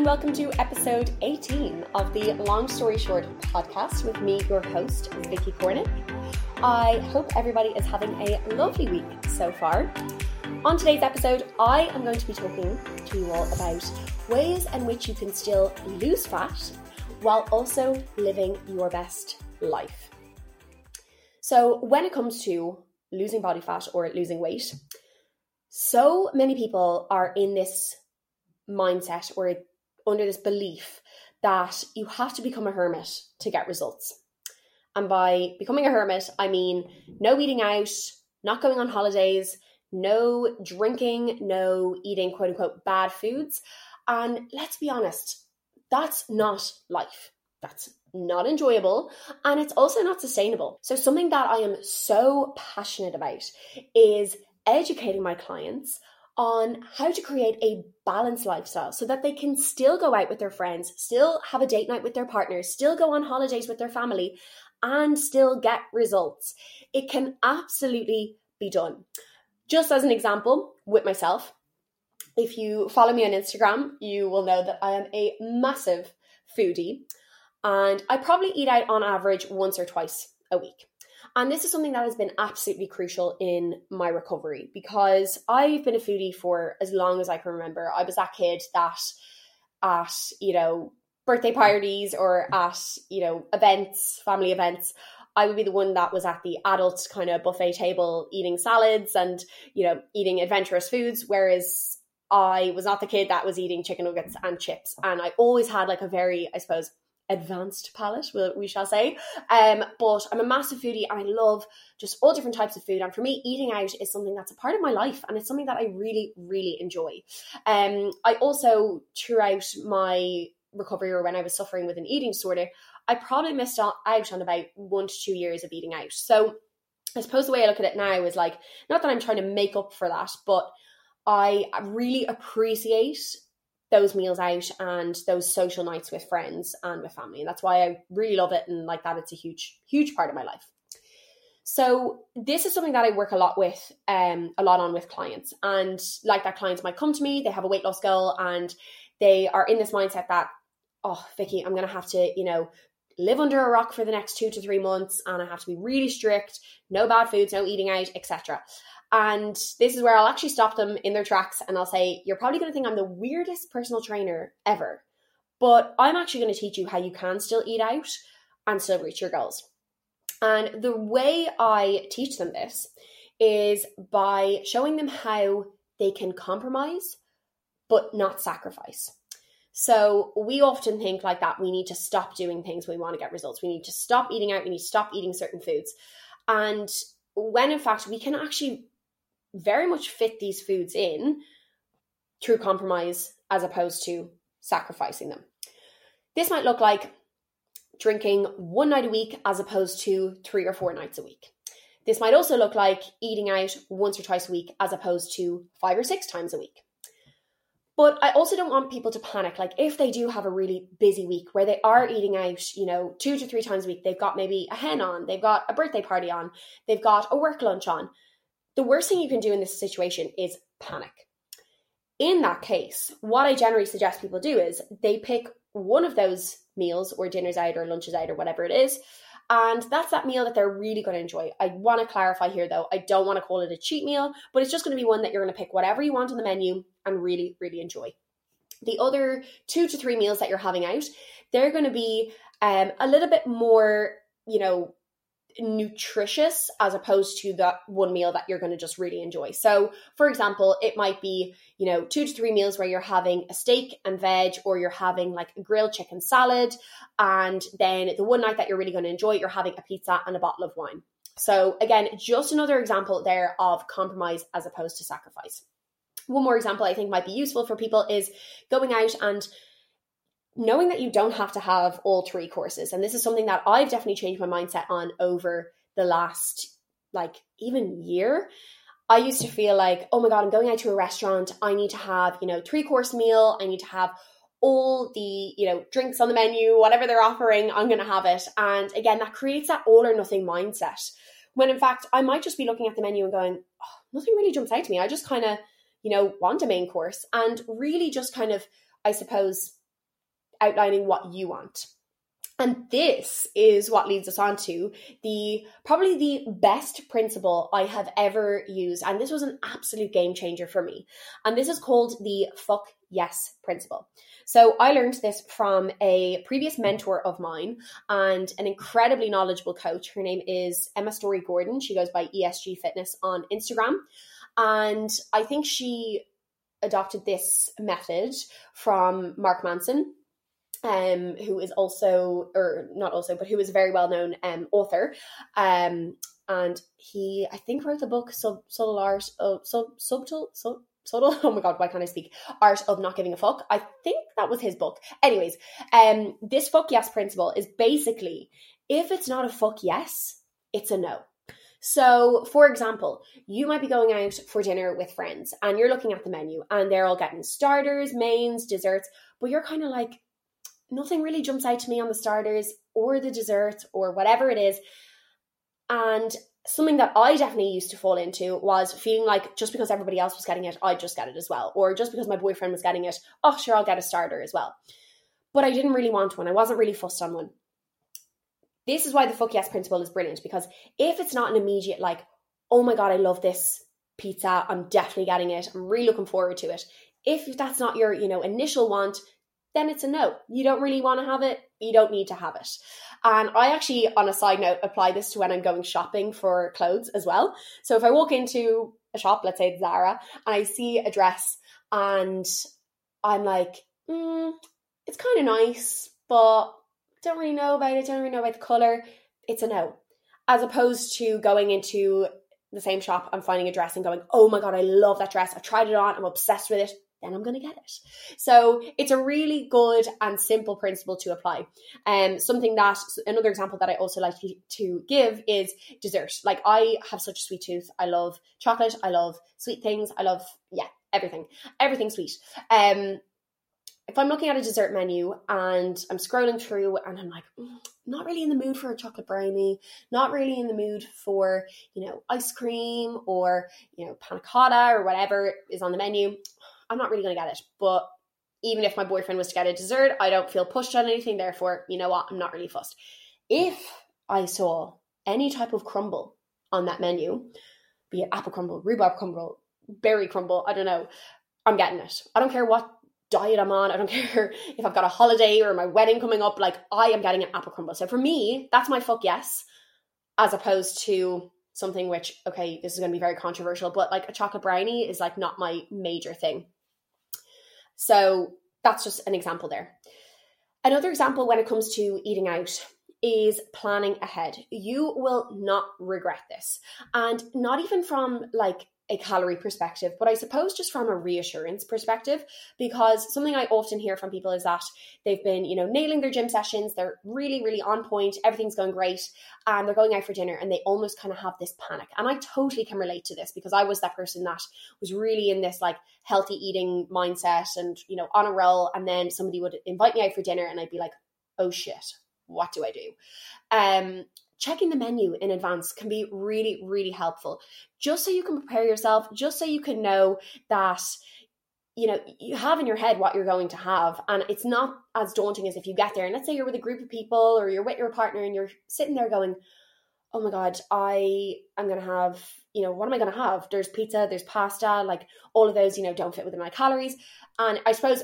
and welcome to episode 18 of the Long Story Short podcast with me, your host, Vicky Cornick. I hope everybody is having a lovely week so far. On today's episode, I am going to be talking to you all about ways in which you can still lose fat while also living your best life. So, when it comes to losing body fat or losing weight, so many people are in this mindset or under this belief that you have to become a hermit to get results. And by becoming a hermit, I mean no eating out, not going on holidays, no drinking, no eating quote unquote bad foods. And let's be honest, that's not life. That's not enjoyable and it's also not sustainable. So, something that I am so passionate about is educating my clients on how to create a balanced lifestyle so that they can still go out with their friends, still have a date night with their partners, still go on holidays with their family, and still get results. It can absolutely be done. Just as an example, with myself, if you follow me on Instagram, you will know that I am a massive foodie and I probably eat out on average once or twice a week. And this is something that has been absolutely crucial in my recovery because I've been a foodie for as long as I can remember. I was that kid that at, you know, birthday parties or at, you know, events, family events, I would be the one that was at the adult kind of buffet table eating salads and, you know, eating adventurous foods. Whereas I was not the kid that was eating chicken nuggets and chips. And I always had like a very, I suppose, advanced palate, we shall say. Um, but I'm a massive foodie and I love just all different types of food. And for me, eating out is something that's a part of my life and it's something that I really, really enjoy. Um, I also, throughout my recovery or when I was suffering with an eating disorder, I probably missed out on about one to two years of eating out. So I suppose the way I look at it now is like, not that I'm trying to make up for that, but I really appreciate those meals out and those social nights with friends and with family. And that's why I really love it and like that it's a huge, huge part of my life. So this is something that I work a lot with, um, a lot on with clients. And like that clients might come to me, they have a weight loss goal and they are in this mindset that, oh, Vicky, I'm gonna have to, you know, live under a rock for the next two to three months and I have to be really strict, no bad foods, no eating out, etc. And this is where I'll actually stop them in their tracks and I'll say, You're probably going to think I'm the weirdest personal trainer ever, but I'm actually going to teach you how you can still eat out and still reach your goals. And the way I teach them this is by showing them how they can compromise but not sacrifice. So we often think like that we need to stop doing things we want to get results. We need to stop eating out, we need to stop eating certain foods. And when in fact we can actually very much fit these foods in through compromise as opposed to sacrificing them. This might look like drinking one night a week as opposed to three or four nights a week. This might also look like eating out once or twice a week as opposed to five or six times a week. But I also don't want people to panic. Like, if they do have a really busy week where they are eating out, you know, two to three times a week, they've got maybe a hen on, they've got a birthday party on, they've got a work lunch on, the worst thing you can do in this situation is panic. In that case, what I generally suggest people do is they pick one of those meals or dinners out or lunches out or whatever it is. And that's that meal that they're really going to enjoy. I want to clarify here though, I don't want to call it a cheat meal, but it's just going to be one that you're going to pick whatever you want on the menu and really, really enjoy. The other two to three meals that you're having out, they're going to be um, a little bit more, you know, nutritious as opposed to that one meal that you're going to just really enjoy. So, for example, it might be, you know, two to three meals where you're having a steak and veg, or you're having like a grilled chicken salad. And then the one night that you're really going to enjoy, you're having a pizza and a bottle of wine. So, again, just another example there of compromise as opposed to sacrifice. One more example I think might be useful for people is going out and knowing that you don't have to have all three courses and this is something that i've definitely changed my mindset on over the last like even year i used to feel like oh my god i'm going out to a restaurant. I need to have you know three course meal. I need to have all the you know drinks on the menu whatever they're offering i'm going to have it. And again that creates that all or nothing mindset when in fact i might just be looking at the menu and going oh, nothing really jumps out to me. I just kind of you know want a main course. And really just kind of i suppose outlining what you want. And this is what leads us on to the probably the best principle I have ever used. And this was an absolute game changer for me. And this is called the fuck yes principle. So I learned this from a previous mentor of mine and an incredibly knowledgeable coach. Her name is Emma Storey Gordon. She goes by ESG Fitness on Instagram. And I think she adopted this method from Mark Manson um, who is also, or not also, but who is a very well known um, author. Um, and he, I think, wrote the book Sub, Subtle Art of Sub, Subtle, Sub, Subtle. Oh my god, why can't I speak? Art of Not Giving a Fuck. I think that was his book. Anyways, um, this fuck yes principle is basically if it's not a fuck yes, it's a no. So, for example, you might be going out for dinner with friends and you're looking at the menu and they're all getting starters, mains, desserts, but you're kind of like, nothing really jumps out to me on the starters or the dessert or whatever it is. And something that I definitely used to fall into was feeling like just because everybody else was getting it, I'd just get it as well. Or just because my boyfriend was getting it, oh, sure, I'll get a starter as well. But I didn't really want one. I wasn't really fussed on one. This is why the fuck yes principle is brilliant because if it's not an immediate, like, oh my God, I love this pizza, I'm definitely getting it, I'm really looking forward to it. If that's not your, you know, initial want, then it's a no. You don't really want to have it, you don't need to have it. And I actually, on a side note, apply this to when I'm going shopping for clothes as well. So if I walk into a shop, let's say Zara, and I see a dress and I'm like, mm, it's kind of nice, but don't really know about it, don't really know about the colour, it's a no. As opposed to going into the same shop and finding a dress and going, oh my god, I love that dress. I've tried it on, I'm obsessed with it then I'm going to get it. So it's a really good and simple principle to apply. Um, something that another example that I also like to give is dessert. Like I have such a sweet tooth. I love chocolate. I love sweet things. I love yeah everything, everything sweet. Um, if I'm looking at a dessert menu and I'm scrolling through and I'm like, mm, not really in the mood for a chocolate brownie, not really in the mood for, you know, ice cream or, you know, panna cotta or whatever is on the menu, I'm not really going to get it. But even if my boyfriend was to get a dessert, I don't feel pushed on anything. Therefore, you know what? I'm not really fussed. If I saw any type of crumble on that menu, be it apple crumble, rhubarb crumble, berry crumble, I don't know, I'm getting it. I don't care what diet I'm on. I don't care if I've got a holiday or my wedding coming up. Like, I am getting an apple crumble. So for me, that's my fuck yes, as opposed to something which, okay, this is going to be very controversial, but like a chocolate brownie is like not my major thing. So that's just an example there. Another example when it comes to eating out is planning ahead. You will not regret this. And not even from like a calorie perspective, but I suppose just from a reassurance perspective, because something I often hear from people is that they've been, you know, nailing their gym sessions, they're really, really on point, everything's going great, and they're going out for dinner and they almost kind of have this panic. And I totally can relate to this because I was that person that was really in this like healthy eating mindset and, you know, on a roll. And then somebody would invite me out for dinner and I'd be like, oh shit, what do I do? Um, checking the menu in advance can be really, really helpful. Just so you can prepare yourself, just so you can know that you know you have in your head what you're going to have and it's not as daunting as if you get there. And let's say you're with a group of people or you're with your partner and you're sitting there going oh my god i am going to have you know what am i going to have? There's pizza there's pasta like all of those you know don't fit within my calories. And i suppose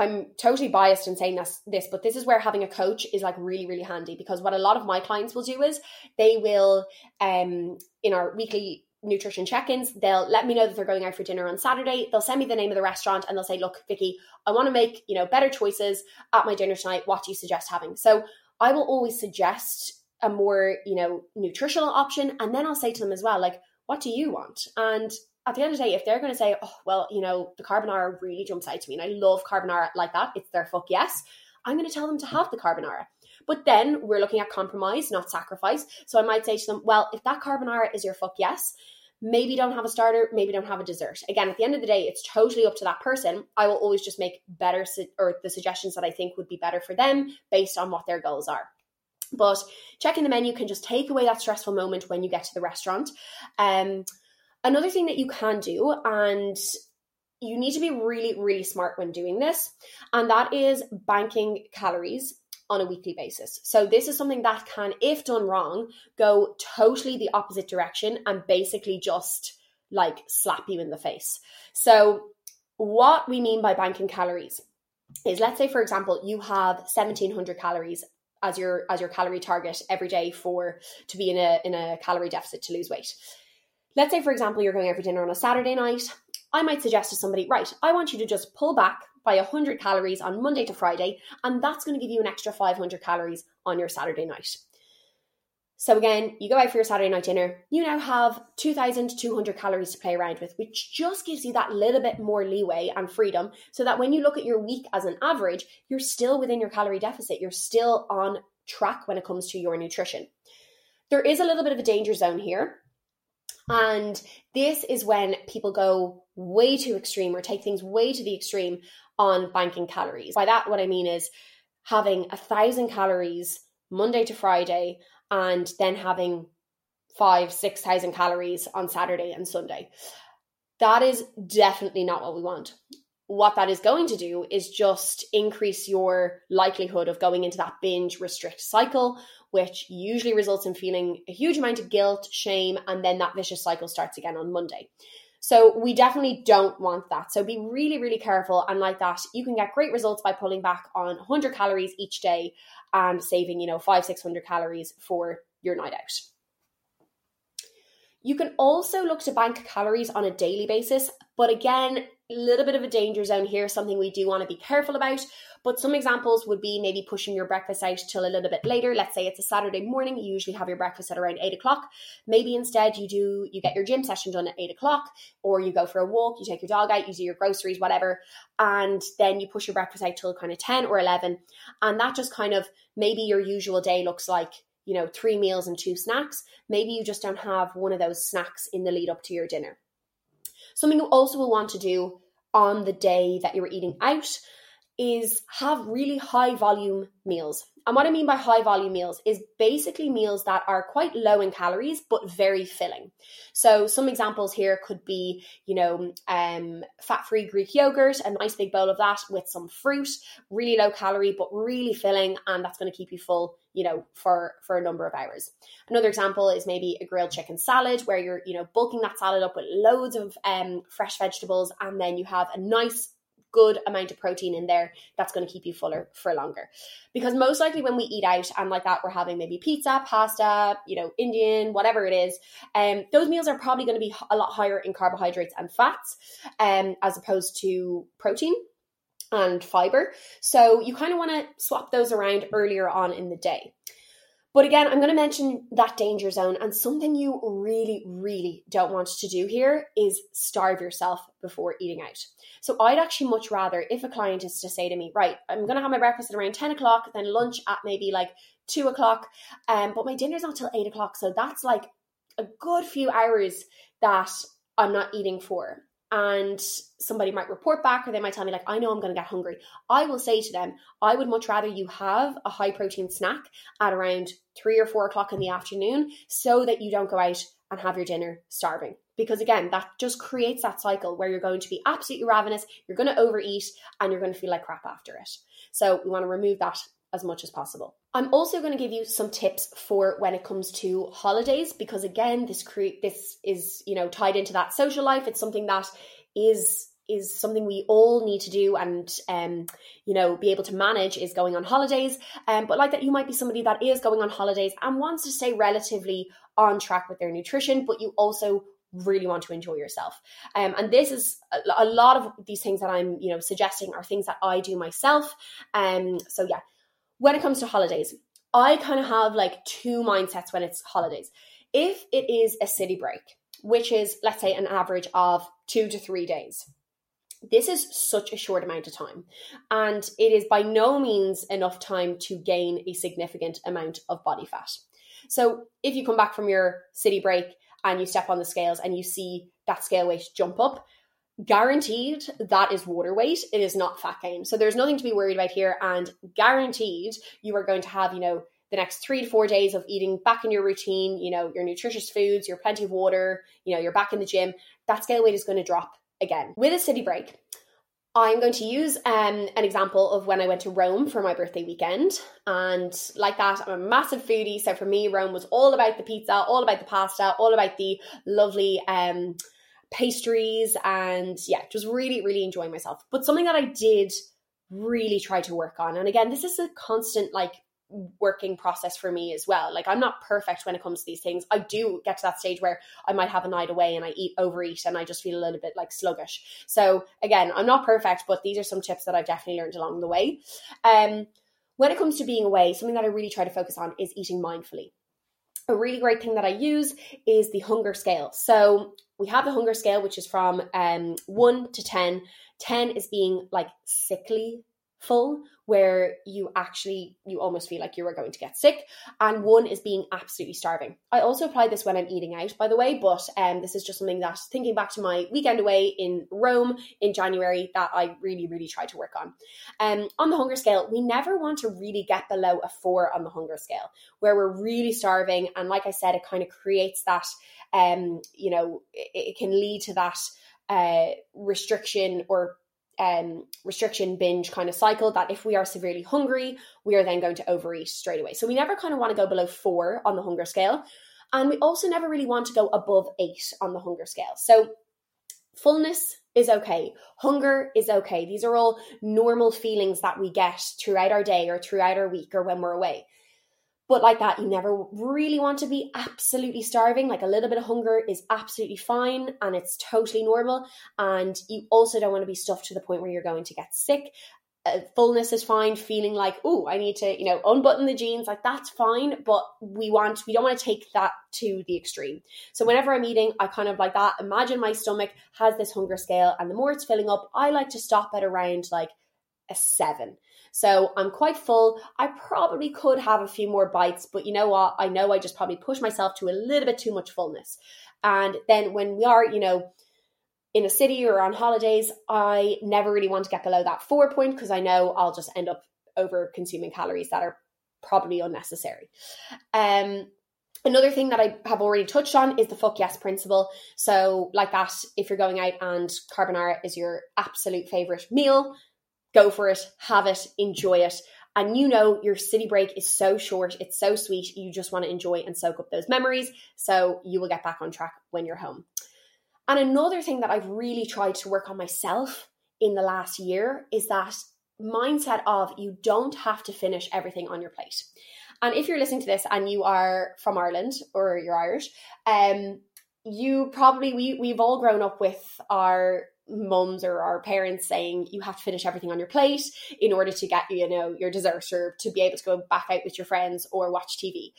I'm totally biased in saying this, this, but this is where having a coach is like really, really handy because what a lot of my clients will do is they will, um, in our weekly nutrition check-ins, they'll let me know that they're going out for dinner on Saturday. They'll send me the name of the restaurant and they'll say, "Look, Vicky, I want to make you know better choices at my dinner tonight. What do you suggest having?" So I will always suggest a more you know nutritional option, and then I'll say to them as well, like, "What do you want?" And at the end of the day, if they're going to say, oh, well, you know, the carbonara really jumps out to me and I love carbonara like that, it's their fuck yes, I'm going to tell them to have the carbonara. But then we're looking at compromise, not sacrifice. So I might say to them, well, if that carbonara is your fuck yes, maybe don't have a starter, maybe don't have a dessert. Again, at the end of the day, it's totally up to that person. I will always just make better su- or the suggestions that I think would be better for them based on what their goals are. But checking the menu can just take away that stressful moment when you get to the restaurant. Um, Another thing that you can do, and you need to be really, really smart when doing this. And that is banking calories on a weekly basis. So, this is something that can, if done wrong, go totally the opposite direction and basically just like slap you in the face. So, what we mean by banking calories is let's say, for example, you have 1700 calories as your as your calorie target every day for to be in a in a calorie deficit to lose weight. Let's say, for example, you're going out for dinner on a Saturday night. I might suggest to somebody, right, I want you to just pull back by 100 calories on Monday to Friday, and that's going to give you an extra 500 calories on your Saturday night. So again, you go out for your Saturday night dinner, you now have 2,200 calories to play around with, which just gives you that little bit more leeway and freedom so that when you look at your week as an average, you're still within your calorie deficit. You're still on track when it comes to your nutrition. There is a little bit of a danger zone here. And this is when people go way too extreme or take things way to the extreme on banking calories. By that, what I mean is having a thousand calories Monday to Friday and then having five, six thousand calories on Saturday and Sunday. That is definitely not what we want. What that is going to do is just increase your likelihood of going into that binge restrict cycle, which usually results in feeling a huge amount of guilt, shame, and then that vicious cycle starts again on Monday. So we definitely don't want that. So be really, really careful. And like that, you can get great results by pulling back on 100 calories each day and saving, you know, five, 600 calories for your night out. You can also look to bank calories on a daily basis, but again, little bit of a danger zone here, something we do want to be careful about. But some examples would be maybe pushing your breakfast out till a little bit later. Let's say it's a Saturday morning, you usually have your breakfast at around eight o'clock. Maybe instead you do you get your gym session done at eight o'clock, or you go for a walk, you take your dog out, you do your groceries, whatever, and then you push your breakfast out till kind of 10 or 11. And that just kind of maybe your usual day looks like you know, three meals and two snacks. Maybe you just don't have one of those snacks in the lead up to your dinner. Something you also will want to do on the day that you're eating out is have really high volume meals. And what I mean by high volume meals is basically meals that are quite low in calories but very filling. So some examples here could be, you know, um, fat-free Greek yogurt, a nice big bowl of that with some fruit, really low calorie but really filling, and that's going to keep you full, you know, for for a number of hours. Another example is maybe a grilled chicken salad where you're, you know, bulking that salad up with loads of um, fresh vegetables, and then you have a nice good amount of protein in there that's going to keep you fuller for longer. Because most likely when we eat out and like that, we're having maybe pizza, pasta, you know, Indian, whatever it is, um, those meals are probably going to be a lot higher in carbohydrates and fats um, as opposed to protein and fiber. So you kind of want to swap those around earlier on in the day. But again, I'm going to mention that danger zone. And something you really, really don't want to do here is starve yourself before eating out. So I'd actually much rather, if a client is to say to me, right, I'm going to have my breakfast at around 10 o'clock, then lunch at maybe like two o'clock, um, but my dinner's not till eight o'clock. So that's like a good few hours that I'm not eating for and somebody might report back or they might tell me like i know i'm going to get hungry. I will say to them i would much rather you have a high protein snack at around three or four o'clock in the afternoon so that you don't go out and have your dinner starving. Because again that just creates that cycle where you're going to be absolutely ravenous you're going to overeat and you're going to feel like crap after it. So we want to remove that as much as possible. I'm also going to give you some tips for when it comes to holidays because again this cre- this is you know tied into that social life. It's something that is is something we all need to do and um you know be able to manage is going on holidays. Um but like that you might be somebody that is going on holidays and wants to stay relatively on track with their nutrition but you also really want to enjoy yourself. Um, and this is a, a, lot of these things that i'm you know suggesting are things that i do myself. Um so yeah when it comes to holidays, I kind of have like two mindsets when it's holidays. If it is a city break, which is, let's say, an average of two to three days, this is such a short amount of time. And it is by no means enough time to gain a significant amount of body fat. So if you come back from your city break and you step on the scales and you see that scale weight jump up, guaranteed that is water weight. It is not fat gain. So there's nothing to be worried about here. And guaranteed you are going to have you know the next three to four days of eating back in your routine you know your nutritious foods your plenty of water you know you're back in the gym. That scale weight is going to drop again, with a city break, I'm going to use um, an example of when I went to Rome for my birthday weekend. And like that, I'm a massive foodie. So for me, Rome was all about the pizza, all about the pasta, all about the lovely um, pastries. And yeah, just really, really enjoying myself. But something that I did really try to work on, and again, this is a constant like working process for me as well. Like I'm not perfect when it comes to these things. I do get to that stage where I might have a night away and I eat overeat and I just feel a little bit like sluggish. So again, I'm not perfect, but these are some tips that I've definitely learned along the way. Um when it comes to being away, something that I really try to focus on is eating mindfully. A really great thing that I use is the hunger scale. So we have the hunger scale, which is from um, 1 to 10. 10 is being like sickly full where you actually you almost feel like you are going to get sick and one is being absolutely starving. I also apply this when i'm eating out by the way but um, this is just something that thinking back to my weekend away in rome in january that i really really tried to work on. Um, on the hunger scale we never want to really get below a four on the hunger scale where we're really starving and like i said it kind of creates that um, you know it, it can lead to that uh, restriction or um, restriction binge kind of cycle that if we are severely hungry, we are then going to overeat straight away. So we never kind of want to go below four on the hunger scale. And we also never really want to go above eight on the hunger scale. So fullness is okay. Hunger is okay. These are all normal feelings that we get throughout our day or throughout our week or when we're away. But like that, you never really want to be absolutely starving. Like a little bit of hunger is absolutely fine and it's totally normal. And you also don't want to be stuffed to the point where you're going to get sick. Uh, fullness is fine. Feeling like, oh, I need to, you know, unbutton the jeans, like that's fine. But we want, we don't want to take that to the extreme. So whenever I'm eating, I kind of like that. Imagine my stomach has this hunger scale, and the more it's filling up, I like to stop at around like a seven. So I'm quite full. I probably could have a few more bites, but you know what? I know I just probably push myself to a little bit too much fullness. And then when we are, you know, in a city or on holidays, I never really want to get below that four point because I know I'll just end up over consuming calories that are probably unnecessary. Um, Another thing that I have already touched on is the fuck yes principle. So, like that, if you're going out and carbonara is your absolute favorite meal, go for it, have it, enjoy it. And you know, your city break is so short, it's so sweet, you just want to enjoy and soak up those memories. So you will get back on track when you're home. And another thing that I've really tried to work on myself in the last year is that mindset of you don't have to finish everything on your plate. And if you're listening to this and you are from Ireland or you're Irish, um, you probably we we've all grown up with our mums or our parents saying you have to finish everything on your plate in order to get you know your dessert or to be able to go back out with your friends or watch TV.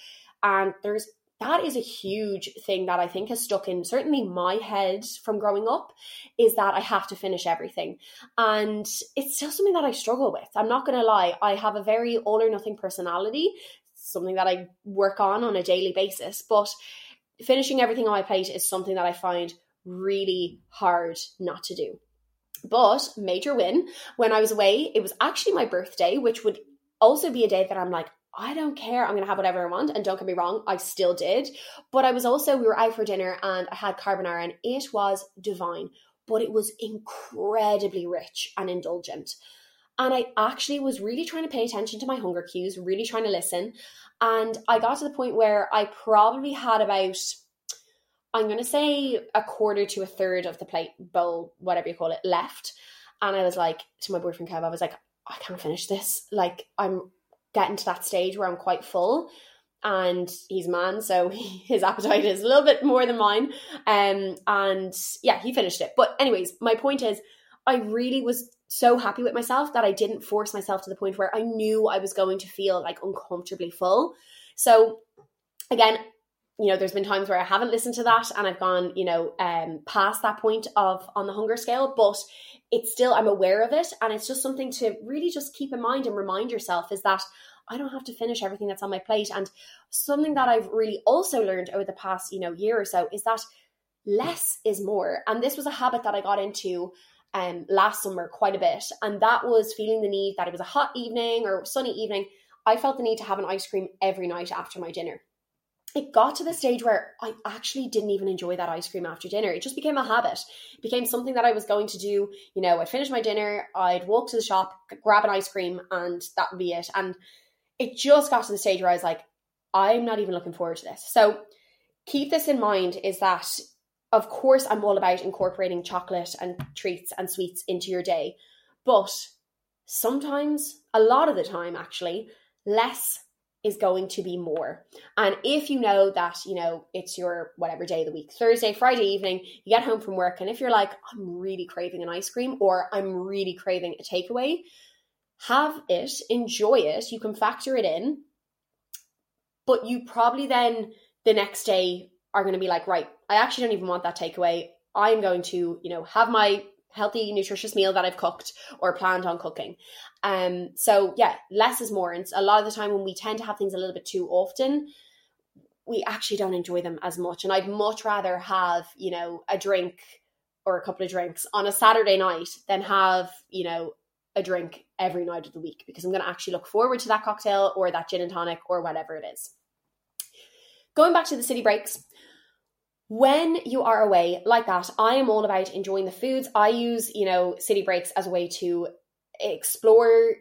And there's that is a huge thing that I think has stuck in certainly my head from growing up is that I have to finish everything. And it's still something that I struggle with. I'm not going to lie. I have a very all or nothing personality, something that I work on on a daily basis. But finishing everything on my plate is something that I find really hard not to do. But major win when I was away, it was actually my birthday, which would also be a day that I'm like, I don't care. I'm going to have whatever I want. And don't get me wrong, I still did. But I was also, we were out for dinner and I had carbonara and it was divine, but it was incredibly rich and indulgent. And I actually was really trying to pay attention to my hunger cues, really trying to listen. And I got to the point where I probably had about I'm going to say a quarter to a third of the plate bowl, whatever you call it, left. And I was like to my boyfriend Kev, I was like, I can't finish this. Like I'm getting to that stage where I'm quite full. And he's man, so his appetite is a little bit more than mine. Um, and yeah, he finished it. But anyways, my point is, I really was so happy with myself that I didn't force myself to the point where I knew I was going to feel like uncomfortably full. So again, you know, there's been times where I haven't listened to that and I've gone, you know, um, past that point of on the hunger scale, but it's still, I'm aware of it. And it's just something to really just keep in mind and remind yourself is that I don't have to finish everything that's on my plate. And something that I've really also learned over the past, you know, year or so is that less is more. And this was a habit that I got into um, last summer quite a bit. And that was feeling the need that it was a hot evening or sunny evening. I felt the need to have an ice cream every night after my dinner it got to the stage where I actually didn't even enjoy that ice cream after dinner. It just became a habit. It became something that I was going to do. You know, I'd finish my dinner, I'd walk to the shop, grab an ice cream, and that would be it. And it just got to the stage where I was like, I'm not even looking forward to this. So keep this in mind is that, of course, I'm all about incorporating chocolate and treats and sweets into your day. But sometimes, a lot of the time, actually, less is going to be more. And if you know that, you know, it's your whatever day of the week, Thursday, Friday evening, you get home from work, and if you're like, I'm really craving an ice cream or I'm really craving a takeaway, have it, enjoy it. You can factor it in. But you probably then the next day are going to be like, right, I actually don't even want that takeaway. I'm going to, you know, have my healthy, nutritious meal that I've cooked or planned on cooking. Um, so yeah, less is more. And a lot of the time when we tend to have things a little bit too often, we actually don't enjoy them as much. And I'd much rather have, you know, a drink or a couple of drinks on a Saturday night than have, you know, a drink every night of the week because I'm going to actually look forward to that cocktail or that gin and tonic or whatever it is. Going back to the city breaks, when you are away like that, I am all about enjoying the foods. I use, you know, city breaks as a way to explore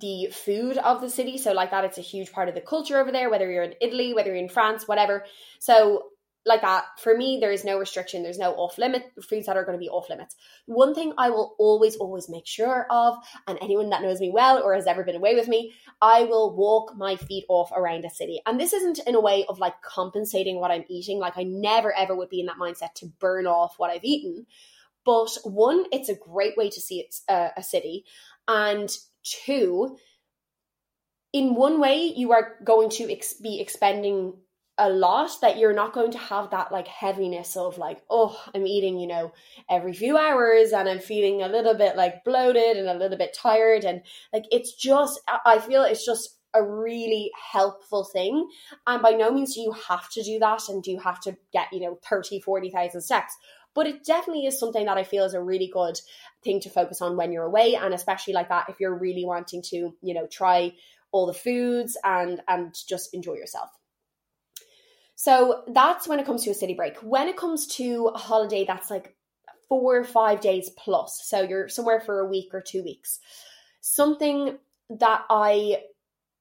the food of the city. So, like that, it's a huge part of the culture over there, whether you're in Italy, whether you're in France, whatever. So, like that for me there is no restriction. There's no off limit foods that are going to be off limits. One thing i will always always make sure of and anyone that knows me well or has ever been away with me i will walk my feet off around a city. And this isn't in a way of like compensating what i'm eating. Like i never ever would be in that mindset to burn off what i've eaten. But one it's a great way to see it's uh, a city. And two in one way you are going to ex- be expending a lot that you're not going to have that like heaviness of like oh i'm eating you know every few hours and i'm feeling a little bit like bloated and a little bit tired. And like it's just i feel it's just a really helpful thing. And by no means do you have to do that and do you have to get you know 30 40,000 steps. But it definitely is something that I feel is a really good thing to focus on when you're away. And especially like that if you're really wanting to you know try all the foods and and just enjoy yourself so that's when it comes to a city break. When it comes to a holiday that's like four or five days plus, so you're somewhere for a week or two weeks, something that I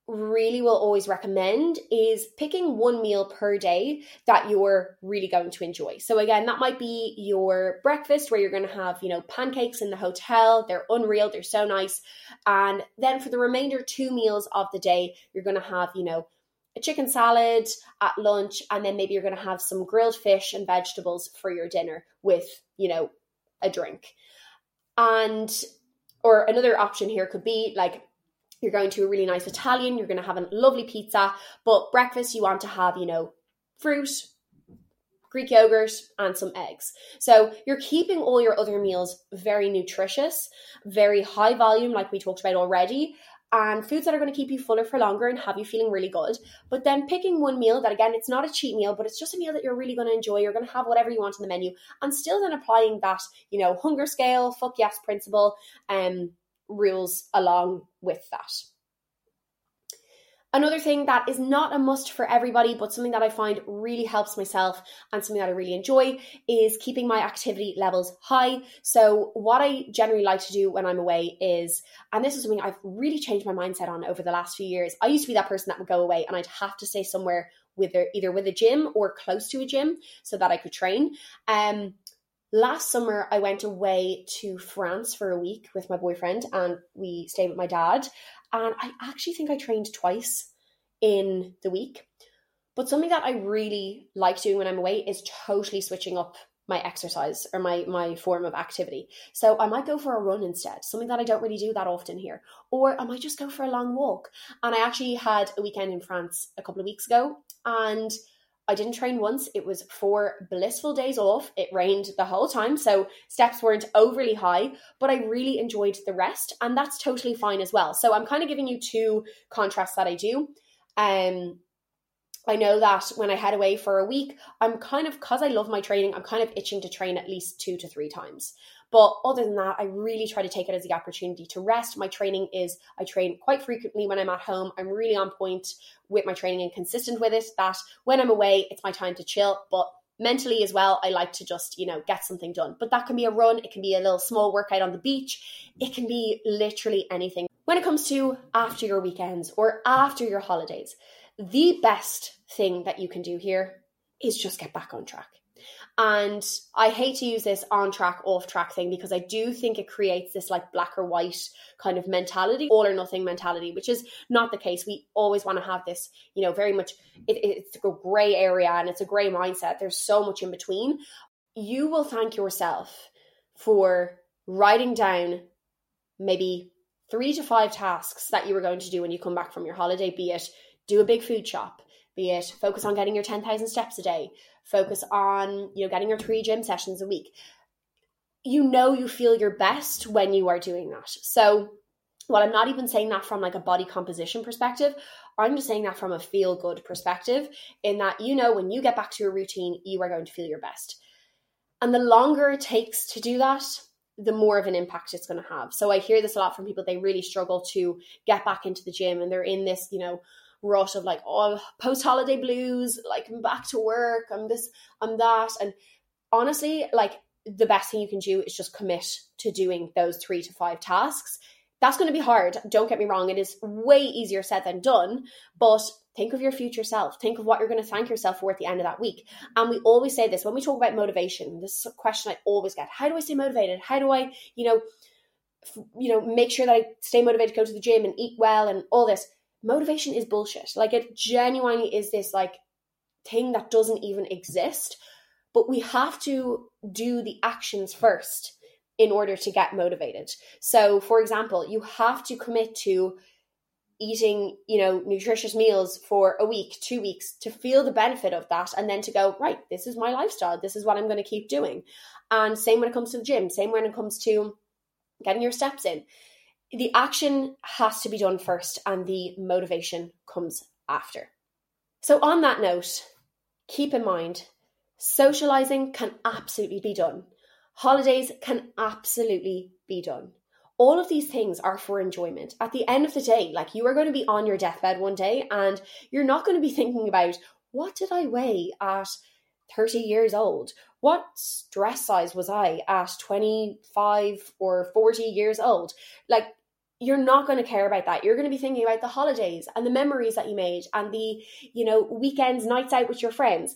really will always recommend is picking one meal per day that you're really going to enjoy. So again, that might be your breakfast where you're going to have, you know, pancakes in the hotel. They're unreal, they're so nice. And then for the remainder two meals of the day, you're going to have, you know, a chicken salad at lunch and then maybe you're going to have some grilled fish and vegetables for your dinner with you know a drink and or another option here could be like you're going to a really nice italian you're going to have a lovely pizza but breakfast you want to have you know fruit Greek yogurt, and some eggs. So you're keeping all your other meals very nutritious, very high volume, like we talked about already, and foods that are going to keep you fuller for longer and have you feeling really good. But then picking one meal that, again, it's not a cheat meal, but it's just a meal that you're really going to enjoy. You're going to have whatever you want on the menu, and still then applying that, you know, hunger scale, fuck yes principle, um, rules along with that. Another thing that is not a must for everybody, but something that I find really helps myself and something that I really enjoy is keeping my activity levels high. So, what I generally like to do when I'm away is, and this is something I've really changed my mindset on over the last few years. I used to be that person that would go away and I'd have to stay somewhere with either with a gym or close to a gym so that I could train. Um, last summer I went away to France for a week with my boyfriend and we stayed with my dad and I actually think I trained twice in the week. But something that I really like doing when I'm away is totally switching up my exercise or my my form of activity. So I might go for a run instead, something that I don't really do that often here. Or I might just go for a long walk. And I actually had a weekend in France a couple of weeks ago and I didn't train once. It was four blissful days off. It rained the whole time, so steps weren't overly high, but I really enjoyed the rest, and that's totally fine as well. So I'm kind of giving you two contrasts that I do. Um, I know that when I head away for a week, I'm kind of because I love my training, I'm kind of itching to train at least two to three times. But other than that, I really try to take it as the opportunity to rest. My training is, I train quite frequently when I'm at home. I'm really on point with my training and consistent with it that when I'm away, it's my time to chill. But mentally as well, I like to just, you know, get something done. But that can be a run, it can be a little small workout on the beach, it can be literally anything. When it comes to after your weekends or after your holidays, the best thing that you can do here is just get back on track. And I hate to use this on track, off track thing because I do think it creates this like black or white kind of mentality, all or nothing mentality, which is not the case. We always want to have this, you know, very much, it, it's a gray area and it's a gray mindset. There's so much in between. You will thank yourself for writing down maybe three to five tasks that you were going to do when you come back from your holiday, be it do a big food shop, be it focus on getting your 10,000 steps a day, focus on, you know, getting your three gym sessions a week. You know you feel your best when you are doing that. So while I'm not even saying that from like a body composition perspective, I'm just saying that from a feel good perspective, in that you know when you get back to your routine, you are going to feel your best. And the longer it takes to do that, the more of an impact it's going to have. So I hear this a lot from people. They really struggle to get back into the gym and they're in this, you know, rut of like, oh, post holiday blues, like I'm back to work, I'm this, I'm that. And honestly, like the best thing you can do is just commit to doing those three to five tasks. That's going to be hard. Don't get me wrong. It is way easier said than done. But think of your future self. Think of what you're going to thank yourself for at the end of that week. And we always say this when we talk about motivation. This question I always get: How do I stay motivated? How do I, you know, you know, make sure that I stay motivated go to the gym and eat well and all this? Motivation is bullshit. Like it genuinely is this like thing that doesn't even exist. But we have to do the actions first in order to get motivated. So, for example, you have to commit to eating, you know, nutritious meals for a week, two weeks to feel the benefit of that and then to go, right, this is my lifestyle. This is what I'm going to keep doing. And same when it comes to the gym, same when it comes to getting your steps in the action has to be done first and the motivation comes after. So, on that note, keep in mind socializing can absolutely be done, holidays can absolutely be done. All of these things are for enjoyment. At the end of the day, like you are going to be on your deathbed one day and you're not going to be thinking about what did I weigh at 30 years old? What dress size was I at 25 or 40 years old? Like you're not going to care about that. You're going to be thinking about the holidays and the memories that you made and the, you know, weekends, nights out with your friends.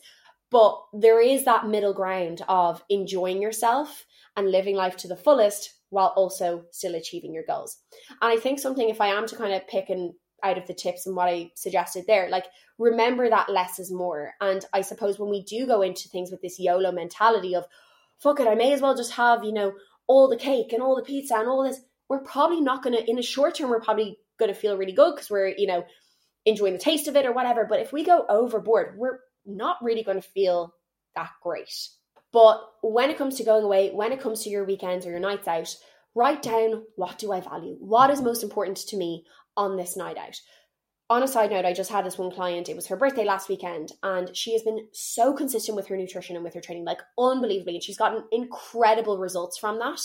But there is that middle ground of enjoying yourself and living life to the fullest while also still achieving your goals. And I think something, if I am to kind of pick and out of the tips and what I suggested there, like remember that less is more. And I suppose when we do go into things with this YOLO mentality of, fuck it, I may as well just have, you know, all the cake and all the pizza and all this we're probably not going to, in the short term, we're probably going to feel really good because we're, you know, enjoying the taste of it or whatever. But if we go overboard, we're not really going to feel that great. But when it comes to going away, when it comes to your weekends or your nights out, write down what do I value? What is most important to me on this night out? On a side note, I just had this one client. It was her birthday last weekend, and she has been so consistent with her nutrition and with her training, like unbelievably. And she's gotten incredible results from that.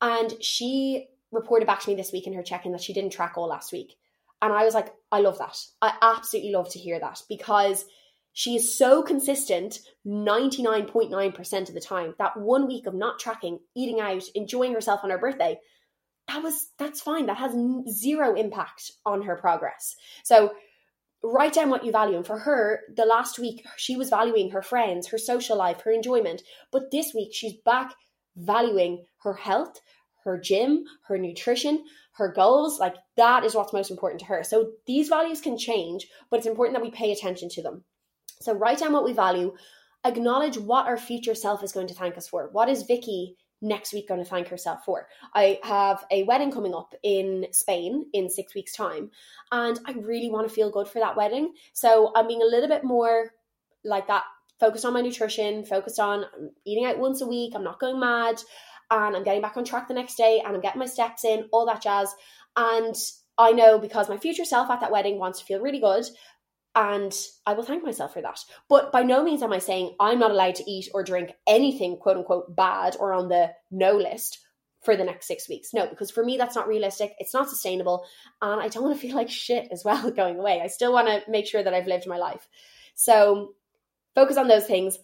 And she reported back to me this week in her check-in that she didn't track all last week. And I was like, I love that. I absolutely love to hear that because she is so consistent 99.9% of the time. That one week of not tracking, eating out, enjoying herself on her birthday, that was that's fine. That has zero impact on her progress. So write down what you value. And for her, the last week she was valuing her friends, her social life, her enjoyment. But this week she's back valuing her health, her gym, her nutrition, her goals. Like that is what's most important to her. So these values can change, but it's important that we pay attention to them. So write down what we value, acknowledge what our future self is going to thank us for. What is Vicky next week going to thank herself for? I have a wedding coming up in Spain in six weeks' time, and I really want to feel good for that wedding. So I'm being a little bit more like that focused on my nutrition, focused on um, eating out once a week. I'm not going mad and I'm getting back on track the next day and I'm getting my steps in, all that jazz. And I know because my future self at that wedding wants to feel really good and I will thank myself for that. But by no means am I saying I'm not allowed to eat or drink anything quote unquote bad or on the no list for the next six weeks. No, because for me, that's not realistic. It's not sustainable. And I don't want to feel like shit as well going away. I still want to make sure that I've lived my life. So focus on those things.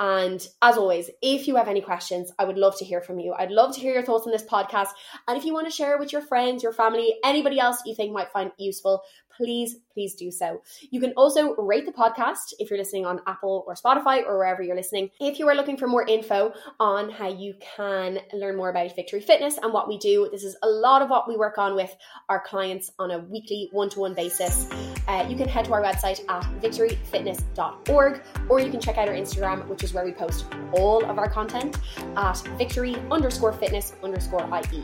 And as always, if you have any questions, I would love to hear from you. I'd love to hear your thoughts on this podcast. And if you want to share with your friends, your family, anybody else you think might find useful, please, please do so. You can also rate the podcast if you're listening on Apple or Spotify or wherever you're listening. If you are looking for more info on how you can learn more about Victory Fitness and what we do, this is a lot of what we work on with our clients on a weekly one to one basis. Uh, you can head to our website at victoryfitness.org or you can check out our Instagram, which is where we post all of our content at victory underscore fitness underscore IE.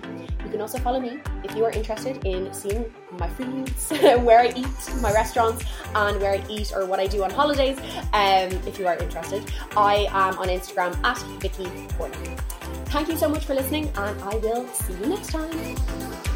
You can also follow me if you are interested in seeing my foods, where I eat, my restaurants, and where I eat or what I do on holidays. Um, if you are interested, I am on Instagram at Vicky. Thank you so much for listening, and I will see you next time.